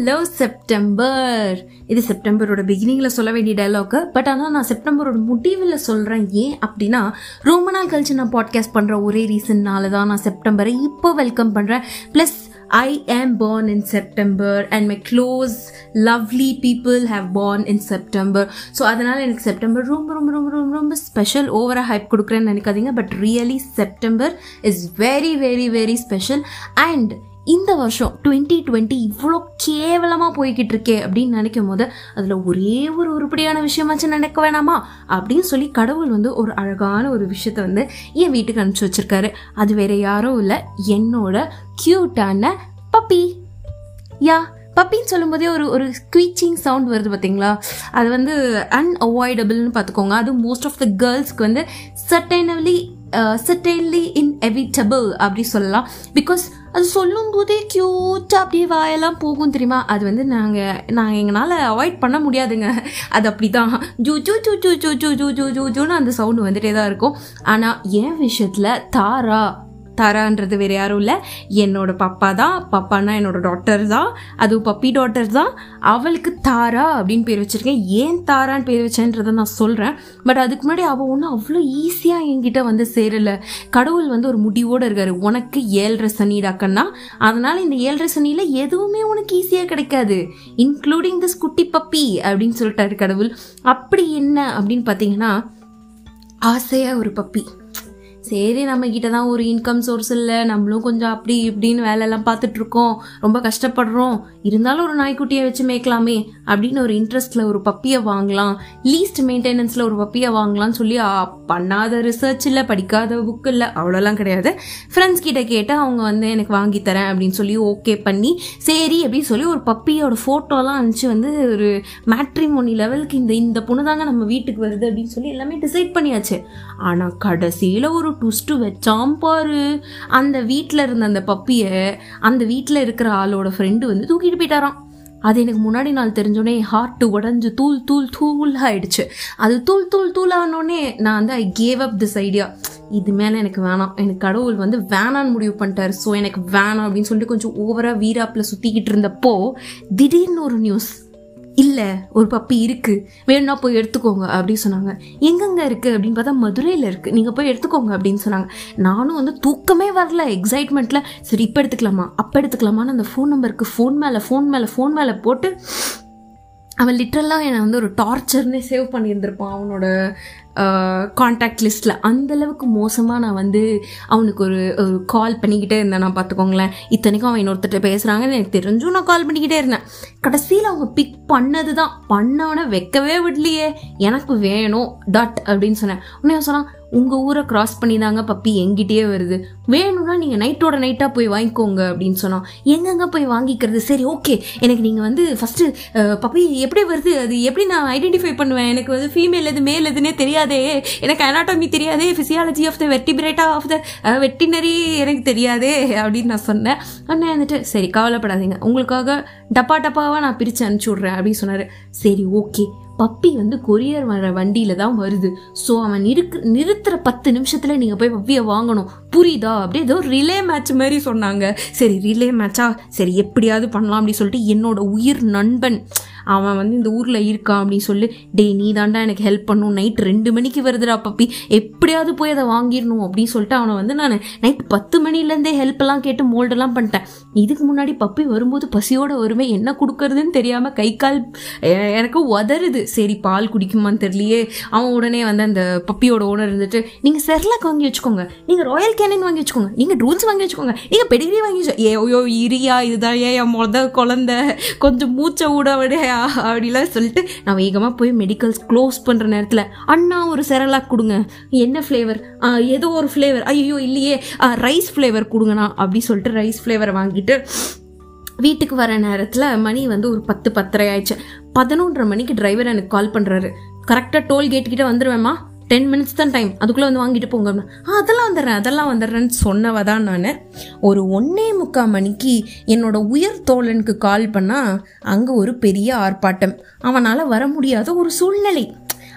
Hello September இது செப்டம்பரோட பிகினிங்கில் சொல்ல வேண்டிய டைலாக் பட் ஆனால் நான் செப்டம்பரோட முடிவில் சொல்கிறேன் ஏன் அப்படின்னா ரொம்ப நாள் கழிச்சு நான் பாட்காஸ்ட் பண்ணுற ஒரே ரீசன்னால தான் நான் செப்டம்பரை இப்போ வெல்கம் பண்ணுறேன் plus I am born in September and my close lovely people have born in September so அதனால் எனக்கு செப்டம்பர் ரொம்ப ரொம்ப ரொம்ப ரொம்ப ரொம்ப ஸ்பெஷல் ஓவராக ஹைப் கொடுக்குறேன்னு நினைக்காதீங்க. But really September is very very very special and இந்த வருஷம் டுவெண்ட்டி டுவெண்ட்டி இவ்வளோ கேவலமாக போய்கிட்டு இருக்கே அப்படின்னு நினைக்கும் போது அதில் ஒரே ஒரு உருப்படியான விஷயமாச்சும் நினைக்க வேணாமா அப்படின்னு சொல்லி கடவுள் வந்து ஒரு அழகான ஒரு விஷயத்த வந்து என் வீட்டுக்கு அனுப்பிச்சி வச்சிருக்காரு. அது வேற யாரும் இல்லை. என்னோட க்யூட்டான பப்பி யா பப்பின்னு சொல்லும்போதே ஒரு ஒரு ஸ்குவீச்சிங் சவுண்ட் வருது பார்த்தீங்களா அது வந்து அன்அவாய்டபிள்னு பார்த்துக்கோங்க அது மோஸ்ட் ஆஃப் த கேர்ள்ஸ்க்கு வந்து சர்டைனவ்லி Uh, சர்டைன்லி இன்எவிட்டபிள் அப்படி சொல்லலாம். பிகாஸ் அது சொல்லும் போதே க்யூட்டாக அப்படியே வாயெல்லாம் போகும் தெரியுமா? அது வந்து நாங்கள் நாங்கள் எங்களால் அவாய்ட் பண்ண முடியாதுங்க. அது அப்படி தான் ஜூ ஜூ ஜூ ஜூ ஜூ ஜூ ஜூ ஜூ ஜூ ஜூன்னு அந்த சவுண்டு வந்துட்டே தான் இருக்கும். ஆனால் என் விஷயத்தில் தாரா தாரான்றது வேறு யாரும் இல்லை. என்னோட பப்பா தான். பப்பானா என்னோட டாட்டர் தான். அதுவும் பப்பி டாட்டர் தான். அவளுக்கு தாரா அப்படின்னு பேர் வச்சுருக்கேன். ஏன் தாரான்னு பேர் வச்சேன்றதை நான் சொல்கிறேன் பட் அதுக்கு முன்னாடி அவள் ஒன்றும் அவ்வளோ ஈஸியாக என்கிட்ட வந்து சேரலை. கடவுள் வந்து ஒரு முடிவோடு இருக்கார். உனக்கு ஏழரை சனிடாக்கன்னா அதனால் இந்த ஏழரை சனியில் எதுவுமே உனக்கு ஈஸியாக கிடைக்காது. இன்க்ளூடிங் திஸ் குட்டி பப்பி அப்படின்னு சொல்லிட்டாரு கடவுள். அப்படி என்ன அப்படின்னு பார்த்தீங்கன்னா ஆசையாக ஒரு பப்பி சரி நம்ம கிட்ட தான் ஒரு இன்கம் சோர்ஸ் இல்லை. நம்மளும் கொஞ்சம் அப்படி இப்படின்னு வேலையெல்லாம் பார்த்துட்டு இருக்கோம் ரொம்ப கஷ்டப்படுறோம். இருந்தாலும் ஒரு நாய்க்குட்டியை வச்சு மேய்க்கலாமே அப்படின்னு ஒரு இன்ட்ரெஸ்ட்டில் ஒரு பப்பியை வாங்கலாம். லீஸ்ட் மெயின்டெனன்ஸில் ஒரு பப்பியை வாங்கலாம்னு சொல்லி பண்ணாத ரிசர்ச் இல்லை படிக்காத புக் இல்லை அவ்வளோலாம் கிடையாது. ஃப்ரெண்ட்ஸ் கிட்ட கேட்டு அவங்க வந்து எனக்கு வாங்கி தரேன் அப்படின்னு சொல்லி ஓகே பண்ணி சரி அப்படின்னு சொல்லி ஒரு பப்பியோட ஃபோட்டோலாம் அனுப்பிச்சு வந்து ஒரு மேட்ரிமோனி லெவலுக்கு இந்த இந்த பொண்ணு தாங்க நம்ம வீட்டுக்கு வருது அப்படின்னு சொல்லி எல்லாமே டிசைட் பண்ணியாச்சு. ஆனால் கடைசியில் ஒரு ட்விஸ்ட்டு வச்சாம். பாரு அந்த வீட்டில் இருந்த அந்த பப்பியை அந்த வீட்டில் இருக்கிற ஆளோட ஃப்ரெண்டு வந்து தூக்கிட்டு போயிட்டாராம். அது எனக்கு முன்னாடி நாள் தெரிஞ்சோடனே ஹார்ட் உடஞ்சு தூள் தூள் தூள் ஆயிடுச்சு. அது தூள் தூள் தூள் ஆனோடனே நான் வந்து I gave up this idea இது மேலே எனக்கு வேணாம். எனக்கு கடவுள் வந்து வேணான்னு முடிவு பண்ணிட்டாரு. ஸோ எனக்கு வேணாம் அப்படின்னு சொல்லிட்டு கொஞ்சம் ஓவராக வீராப்பில் சுற்றிக்கிட்டு இருந்தப்போ திடீர்னு ஒரு நியூஸ் இல்லை ஒரு பப்பி இருக்குது வேணும்னா போய் எடுத்துக்கோங்க அப்படின்னு சொன்னாங்க. எங்கெங்கே இருக்குது அப்படின்னு பார்த்தா மதுரையில் இருக்குது நீங்கள் போய் எடுத்துக்கோங்க அப்படின்னு சொன்னாங்க. நானும் வந்து தூக்கமே வரல. எக்ஸைட்மெண்ட்டில் சரி இப்போ எடுத்துக்கலாமா? அப்போ எடுத்துக்கலாமான்னு அந்த ஃபோன் நம்பருக்கு ஃபோன் மேலே ஃபோன் மேலே ஃபோன் மேலே போட்டு அவன் லிட்ரலாக என்னை வந்து ஒரு டார்ச்சர்னே சேவ் பண்ணியிருந்திருப்பான் அவனோட காண்டாக்ட் லிஸ்ட்டில் அந்தளவுக்கு மோசமாக நான் வந்து அவனுக்கு ஒரு கால் பண்ணிக்கிட்டே இருந்தேன். நான் பார்த்துக்கோங்களேன். இத்தனைக்கும் அவன் இன்னொருத்தர் பேசுகிறாங்கன்னு எனக்கு தெரிஞ்சும் நான் கால் பண்ணிக்கிட்டே இருந்தேன். கடைசியில் அவங்க பிக் பண்ணது தான் பண்ணவனை வைக்கவே விடலையே. எனக்கு வேணும். டாட் அப்படின்னு சொன்னேன். உடனே சொன்னான் உங்கள் ஊரை கிராஸ் பண்ணி தாங்க பப்பி. எங்கிட்டயே வருது. வேணும்னா நீங்கள் நைட்டோட நைட்டாக போய் வாங்கிக்கோங்க. அப்படின்னு சொன்னோம் எங்கெங்கே போய் வாங்கிக்கிறது? சரி ஓகே எனக்கு நீங்கள் வந்து ஃபஸ்ட்டு பப்பி எப்படி வருது? அது எப்படி நான் ஐடென்டிஃபை பண்ணுவேன்? எனக்கு வந்து ஃபீமேல் எது மேல் எதுனே தெரியாது எனக்கு அனாட்டமி தெரியாதே. Physiology of the vertebrata of the veterinary எனக்கு தெரியாதே அப்படின்னு நான் சொன்னேன். அண்ணன் வந்துட்டு சரி கவலைப்படாதீங்க. உங்களுக்காக டப்பா டப்பாவாக நான் பிரித்து அனுப்பிச்சி விட்றேன் அப்படின்னு சொன்னார். சரி ஓகே பப்பி வந்து கொரியர் வர வண்டியில தான் வருது. ஸோ அவன் நிறுக்கு நிறுத்துற பத்து நிமிஷத்துல நீங்க போய் பப்பியை வாங்கணும். புரியுதா? அப்படியே ஏதோ ரிலே மேட்ச் மாதிரி சொன்னாங்க. சரி ரிலே மேட்சா சரி எப்படியாவது பண்ணலாம் அப்படின்னு சொல்லிட்டு என்னோட உயிர் நண்பன் அவன் வந்து இந்த ஊரில் இருக்கான் அப்படின்னு சொல்லி. டேய் நீ தாண்டா எனக்கு ஹெல்ப் பண்ணும். நைட் ரெண்டு மணிக்கு வருதுடா பப்பி. எப்படியாவது போய் அதை வாங்கிடணும் அப்படின்னு சொல்லிட்டு அவனை வந்து நான் நைட் பத்து மணிலேருந்தே ஹெல்ப்லாம் கேட்டு மோல்டெல்லாம் பண்ணிட்டேன். இதுக்கு முன்னாடி பப்பி வரும்போது பசியோட வருமே என்ன கொடுக்கறதுன்னு தெரியாமல் கை கால் எனக்கு உதறுது. சரி பால் குடிக்குமான்னு தெரியலையே. அவன் உடனே வந்து அந்த பப்பியோட ஓனர் இருந்துட்டு நீங்கள் செர்லாக் வாங்கி வச்சுக்கோங்க. நீங்கள் ராயல் கேனின் வாங்கி வச்சுக்கோங்க. நீங்கள் ரூல்ஸ் வாங்கி வச்சுக்கோங்க. நீங்கள் பெடிகிரி வாங்கி வச்சு ஏ இரியா இதுதான் ஏன் என் குழந்த. கொஞ்சம் மூச்சை விட. விடையா அப்படிலாம் சொல்லிட்டு நான் வேகமாக போய் மெடிக்கல்ஸ் க்ளோஸ் பண்ணுற நேரத்தில் அண்ணா ஒரு செரலாக் கொடுங்க. என்ன ஃப்ளேவர் ஏதோ ஒரு ஃப்ளேவர் ஐயோ இல்லையே. ரைஸ் ஃப்ளேவர் கொடுங்கண்ணா. அப்படி சொல்லிட்டு ரைஸ் ஃப்ளேவரை வாங்கிட்டு வீட்டுக்கு வர நேரத்தில் மணி வந்து ஒரு பத்து பத்தரை ஆயிடுச்சு. பதினொன்றரை மணிக்கு டிரைவர் எனக்கு கால் பண்ணுறாரு கரெக்டாக டோல்கேட் கிட்டே வந்துடுவேம்மா டென் மினிட்ஸ் தான் டைம் அதுக்குள்ளே வந்து வாங்கிட்டு போங்க அப்படின்னா, ஆ அதெல்லாம் வந்துடுறேன் அதெல்லாம் வந்துடுறேன்னு சொன்னவ தான் நான். ஒரு ஒன்னே முக்கால் மணிக்கு என்னோட உயர் தோழனுக்கு கால் பண்ணால் அங்கே ஒரு பெரிய ஆர்ப்பாட்டம். அவனால் வர முடியாத ஒரு சூழ்நிலை.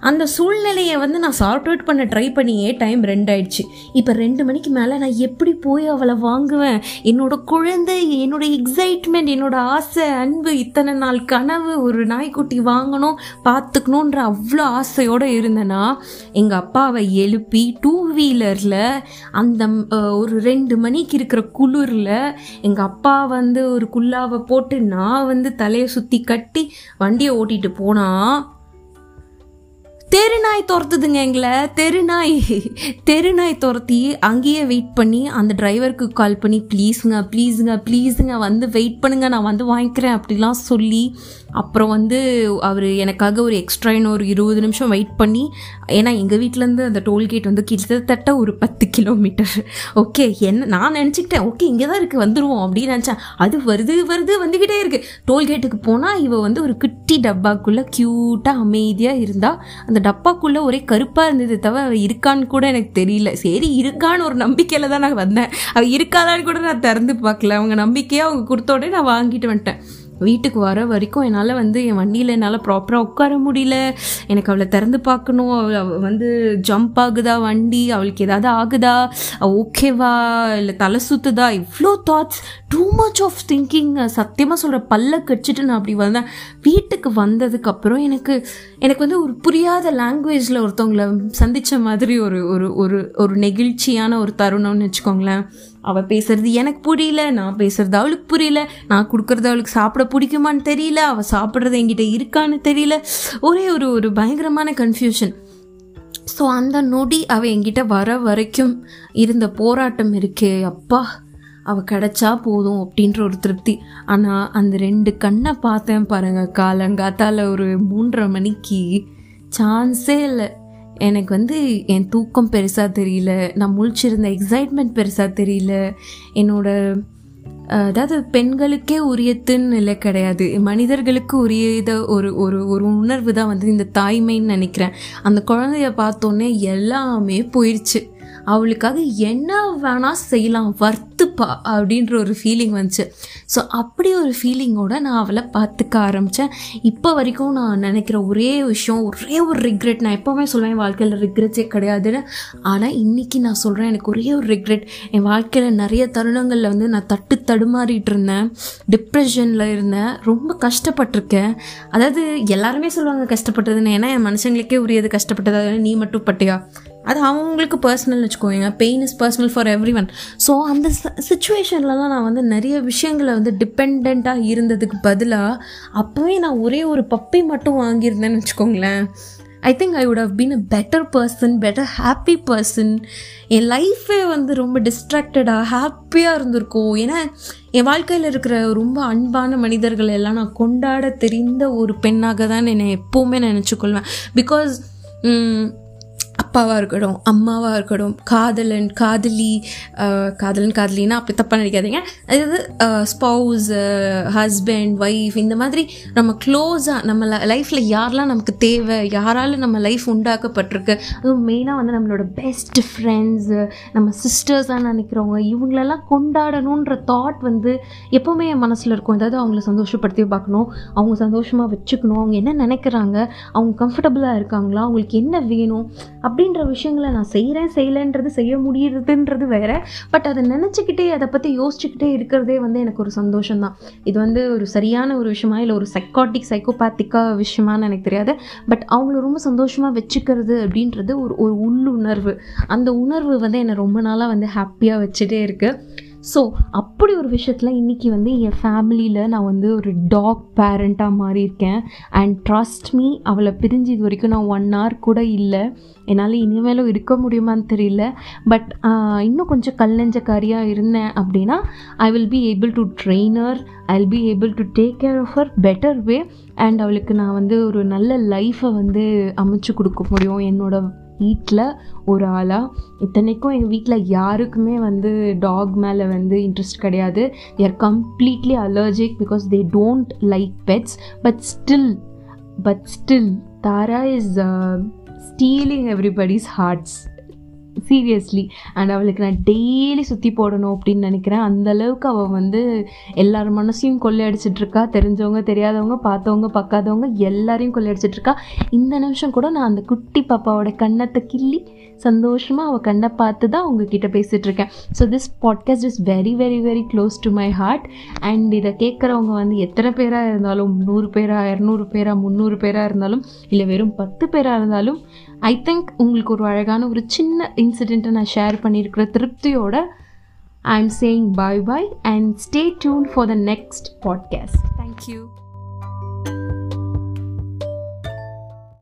அந்த சூழ்நிலையை வந்து நான் சார்ட் அவுட் பண்ண ட்ரை பண்ணியே டைம் ரெண்டு ஆயிடுச்சு இப்போ ரெண்டு மணிக்கு மேலே நான் எப்படி போய் அவளை வாங்குவேன்? என்னோட குழந்தை என்னோட எக்ஸைட்மெண்ட் என்னோட ஆசை அன்பு இத்தனை நாள் கனவு ஒரு நாய்க்குட்டி வாங்கணும் பார்த்துக்கணுன்ற அவ்வளோ ஆசையோடு இருந்தேன்னா எங்கள் அப்பாவை எழுப்பி டூ வீலரில் அந்த ஒரு ரெண்டு மணிக்கு இருக்கிற குளிரில் எங்கள் அப்பா வந்து ஒரு குல்லாவை போட்டு நான் வந்து தலையை சுற்றி கட்டி வண்டியை ஓட்டிட்டு போனால் தெருநாய் துரத்துதுங்க எங்களை. தெருநாய் தெருநாய் துரத்தி அங்கேயே வெயிட் பண்ணி அந்த டிரைவருக்கு கால் பண்ணி ப்ளீஸுங்க ப்ளீஸுங்க ப்ளீஸுங்க வந்து வெயிட் பண்ணுங்க நான் வந்து வாங்கிக்கிறேன் அப்படிலாம் சொல்லி அப்புறம் வந்து அவர் எனக்காக ஒரு எக்ஸ்ட்ரா இன்னும் ஒரு இருபது நிமிஷம் வெயிட் பண்ணி ஏன்னா எங்கள் வீட்டிலேருந்து அந்த டோல்கேட் வந்து கிட்டத்தட்ட ஒரு பத்து கிலோமீட்டர் ஓகே என்ன நான் நினச்சிக்கிட்டேன் ஓகே இங்கே தான் இருக்குது வந்துடுவோம் அப்படின்னு நினச்சேன். அது வருது வருது வந்துக்கிட்டே இருக்குது டோல்கேட்டுக்கு போனால் இவ வந்து ஒரு குட்டி டப்பாக்குள்ளே க்யூட்டாக அமைதியாக இருந்தால் அந்த டப்பாக்குள்ளே ஒரே கருப்பாக இருந்தது தவிர அவள் இருக்கான்னு கூட எனக்கு தெரியல. சரி இருக்கான்னு ஒரு நம்பிக்கையில் தான் நான் வந்தேன். அவள் இருக்காதான்னு கூட நான் திறந்து பார்க்கல. அவங்க நம்பிக்கையாக அவங்க கொடுத்த உடனே நான் வாங்கிட்டு வந்துட்டேன். வீட்டுக்கு வர வரைக்கும் என்னால் வந்து என் வண்டியில் என்னால் ப்ராப்பராக உட்கார முடியல. எனக்கு அவளை திறந்து பார்க்கணும். அவள் வந்து ஜம்ப் ஆகுதா வண்டி? அவளுக்கு ஏதாவது ஆகுதா? ஓகேவா? இல்லை தலை சுத்துதா? இவ்வளோ thoughts too much of thinking சத்தியமாக சொல்கிற பல்ல கடிச்சிட்டு நான் அப்படி வந்தேன். வீட்டுக்கு வந்ததுக்கப்புறம் எனக்கு எனக்கு வந்து ஒரு புரியாத லாங்குவேஜில் ஒருத்தவங்கள சந்தித்த மாதிரி ஒரு ஒரு ஒரு ஒரு நெகிழ்ச்சியான ஒரு தருணம்னு வச்சுக்கோங்களேன். அவள் பேசுறது எனக்கு புரியல நான் பேசுறது அவளுக்கு புரியல நான் கொடுக்கறது அவளுக்கு சாப்பிட பிடிக்குமான்னு தெரியல அவள் சாப்பிட்றது என்கிட்ட இருக்கான்னு தெரியல. ஒரே ஒரு ஒரு பயங்கரமான கன்ஃபியூஷன் ஸோ அந்த நொடி அவள் என்கிட்ட வர வரைக்கும் இருந்த போராட்டம் இருக்கே அப்பா அவள் கிடச்சா போதும் அப்படின்ற ஒரு திருப்தி. ஆனால் அந்த ரெண்டு கண்ணை பார்த்தேன் பாருங்க காலங்காத்தால ஒரு மூன்றரை மணிக்கு. சான்ஸே இல்லை. எனக்கு வந்து என் தூக்கம் பெருசாக தெரியல நான் முழிச்சிருந்த எக்ஸைட்மெண்ட் பெருசாக தெரியல. என்னோட அதாவது பெண்களுக்கே உரியத்துன்னு இல்லை கிடையாது. மனிதர்களுக்கு உரியத ஒரு ஒரு ஒரு உணர்வு தான் வந்து இந்த தாய்மைன்னு நினைக்கிறேன். அந்த குழந்தைய பார்த்தோன்னே எல்லாமே போயிடுச்சு அவளுக்காக என்ன வேணால் செய்யலாம் வர்த்துப்பா அப்படின்ற ஒரு ஃபீலிங் வந்துச்சு. ஸோ அப்படி ஒரு ஃபீலிங்கோட நான் அவளை பார்த்துக்க ஆரம்பித்தேன் இப்போ வரைக்கும் நான் நினைக்கிற ஒரே விஷயம் ஒரே ஒரு ரிக்ரெட் நான் எப்போவுமே சொல்லுவேன் வாழ்க்கையில் ரிக்ரெட்ஸே கிடையாதுன்னு. ஆனால் இன்றைக்கி நான் சொல்கிறேன் எனக்கு ஒரே ஒரு ரிக்ரெட் என் வாழ்க்கையில் நிறைய தருணங்களில் வந்து நான் தட்டு தடுமாறிட்டு இருந்தேன். டிப்ரெஷனில் இருந்தேன். ரொம்ப கஷ்டப்பட்டிருக்கேன். அதாவது எல்லாருமே சொல்லுவாங்க கஷ்டப்பட்டதுன்னு. ஏன்னா என் மனுஷங்களுக்கே உரியது கஷ்டப்பட்டது? நீ மட்டும் பட்டியா? அது அவங்களுக்கு பர்சனல் வச்சுக்கோங்க. Pain is personal for everyone so அந்த சுச்சுவேஷன்லலாம் நான் வந்து நிறைய விஷயங்களை வந்து டிபெண்ட்டாக இருந்ததுக்கு பதிலாக அப்போவே நான் ஒரே ஒரு பப்பி மட்டும் வாங்கியிருந்தேன்னு வச்சுக்கோங்களேன். I think I would have been a better person better happy person என் லைஃபே வந்து ரொம்ப டிஸ்ட்ராக்டடாக ஹாப்பியாக இருந்திருக்கும். ஏன்னா என் வாழ்க்கையில் இருக்கிற ரொம்ப அன்பான மனிதர்கள் எல்லாம் நான் கொண்டாட தெரிந்த ஒரு பெண்ணாக தான் என்னை எப்போவுமே நினச்சிக்கொள்வேன். பிகாஸ் அப்பாவாக இருக்கட்டும் அம்மாவாக இருக்கட்டும் காதலன் காதலி காதலன் காதலின்னா அப்படி தப்பாக நினைக்காதீங்க. அதாவது ஸ்பவுஸ் ஹஸ்பண்ட் ஒய்ஃப் இந்த மாதிரி நம்ம க்ளோஸாக நம்ம லைஃப்பில் யாரெல்லாம் நமக்கு தேவை யாரால நம்ம லைஃப் உண்டாக்கப்பட்டிருக்கு அதுவும் மெயினாக வந்து நம்மளோட பெஸ்ட் ஃப்ரெண்ட்ஸு நம்ம சிஸ்டர்ஸாக நினைக்கிறவங்க இவங்களெல்லாம் கொண்டாடணுன்ற தாட் வந்து எப்போவுமே என் மனசில் இருக்கும். அதாவது அவங்கள சந்தோஷப்படுத்தி பார்க்கணும் அவங்க சந்தோஷமாக வச்சுக்கணும் அவங்க என்ன நினைக்கிறாங்க அவங்க கம்ஃபர்டபுளாக இருக்காங்களா அவங்களுக்கு என்ன வேணும் அப்படின்ற விஷயங்களை நான் செய்கிறேன் செய்யலைன்றது செய்ய முடியுதுன்றது வேற. பட் அதை நினச்சிக்கிட்டே அதை பற்றி யோசிச்சுக்கிட்டே இருக்கிறதே வந்து எனக்கு ஒரு சந்தோஷம் தான் இது வந்து ஒரு சரியான ஒரு விஷயமா இல்லை ஒரு சைக்காட்டிக் சைக்கோபேத்திக்காக விஷயமான்னு எனக்கு தெரியாது. பட் அவங்கள ரொம்ப சந்தோஷமாக வச்சுக்கிறது அப்படின்றது ஒரு ஒரு உள்ளுணர்வு. அந்த உணர்வு வந்து என்னை ரொம்ப நாளாக வந்து ஹாப்பியாக வச்சுட்டே இருக்குது ஸோ அப்படி ஒரு விஷயத்தில் இன்றைக்கி வந்து என் ஃபேமிலியில் நான் வந்து ஒரு டாக் பேரண்ட்டாக மாறியிருக்கேன் அண்ட் ட்ரஸ்ட் மீ அவளை பிரிஞ்சு இது வரைக்கும் நான் ஒன் ஹவர் கூட இல்லை. என்னால் இனிமேலும் இருக்க முடியுமான்னு தெரியல. பட் இன்னும் கொஞ்சம் கல்லஞ்சக்காரியாக இருந்தேன் அப்படின்னா I will be able to trainer I will be able to take care of her better way and அவளுக்கு நான் வந்து ஒரு நல்ல லைஃப்பை வந்து அமைச்சு கொடுக்க முடியும். என்னோட வீட்டில் ஒரு ஆளாக இத்தனைக்கும் எங்கள் வீட்டில் யாருக்குமே வந்து டாக் மேலே வந்து இன்ட்ரெஸ்ட் கிடையாது. They're completely allergic because they don't like pets but still but still Tara is stealing everybody's hearts seriously and அவளுக்கு நான் டெய்லி சுற்றி போடணும் அப்படின்னு நினைக்கிறேன். அந்த அளவுக்கு அவள் வந்து எல்லார் மனசையும் கொள்ளையடிச்சிட்ருக்கா. தெரிஞ்சவங்க தெரியாதவங்க பார்த்தவங்க பார்க்காதவங்க எல்லாரையும் கொள்ளையடிச்சிட்ருக்கா. இந்த நிமிஷம் கூட நான் அந்த குட்டி பாப்பாவோட கண்ணத்தை கிள்ளி சந்தோஷமாக அவள் கண்ணை பார்த்து தான் உங்ககிட்ட பேசிகிட்ருக்கேன் so this podcast is very very very close to my heart and இதை கேட்குறவங்க வந்து எத்தனை பேராக இருந்தாலும் நூறு பேராக இரநூறு பேராக முந்நூறு பேராக இருந்தாலும் இல்லை வெறும் பத்து பேராக இருந்தாலும் ஐ திங்க் உங்களுக்கு ஒரு அழகான ஒரு சின்ன இன்சிடெண்ட்டை நான் ஷேர் பண்ணியிருக்கிற திருப்தியோட I am saying bye bye and stay tuned for the next podcast thank you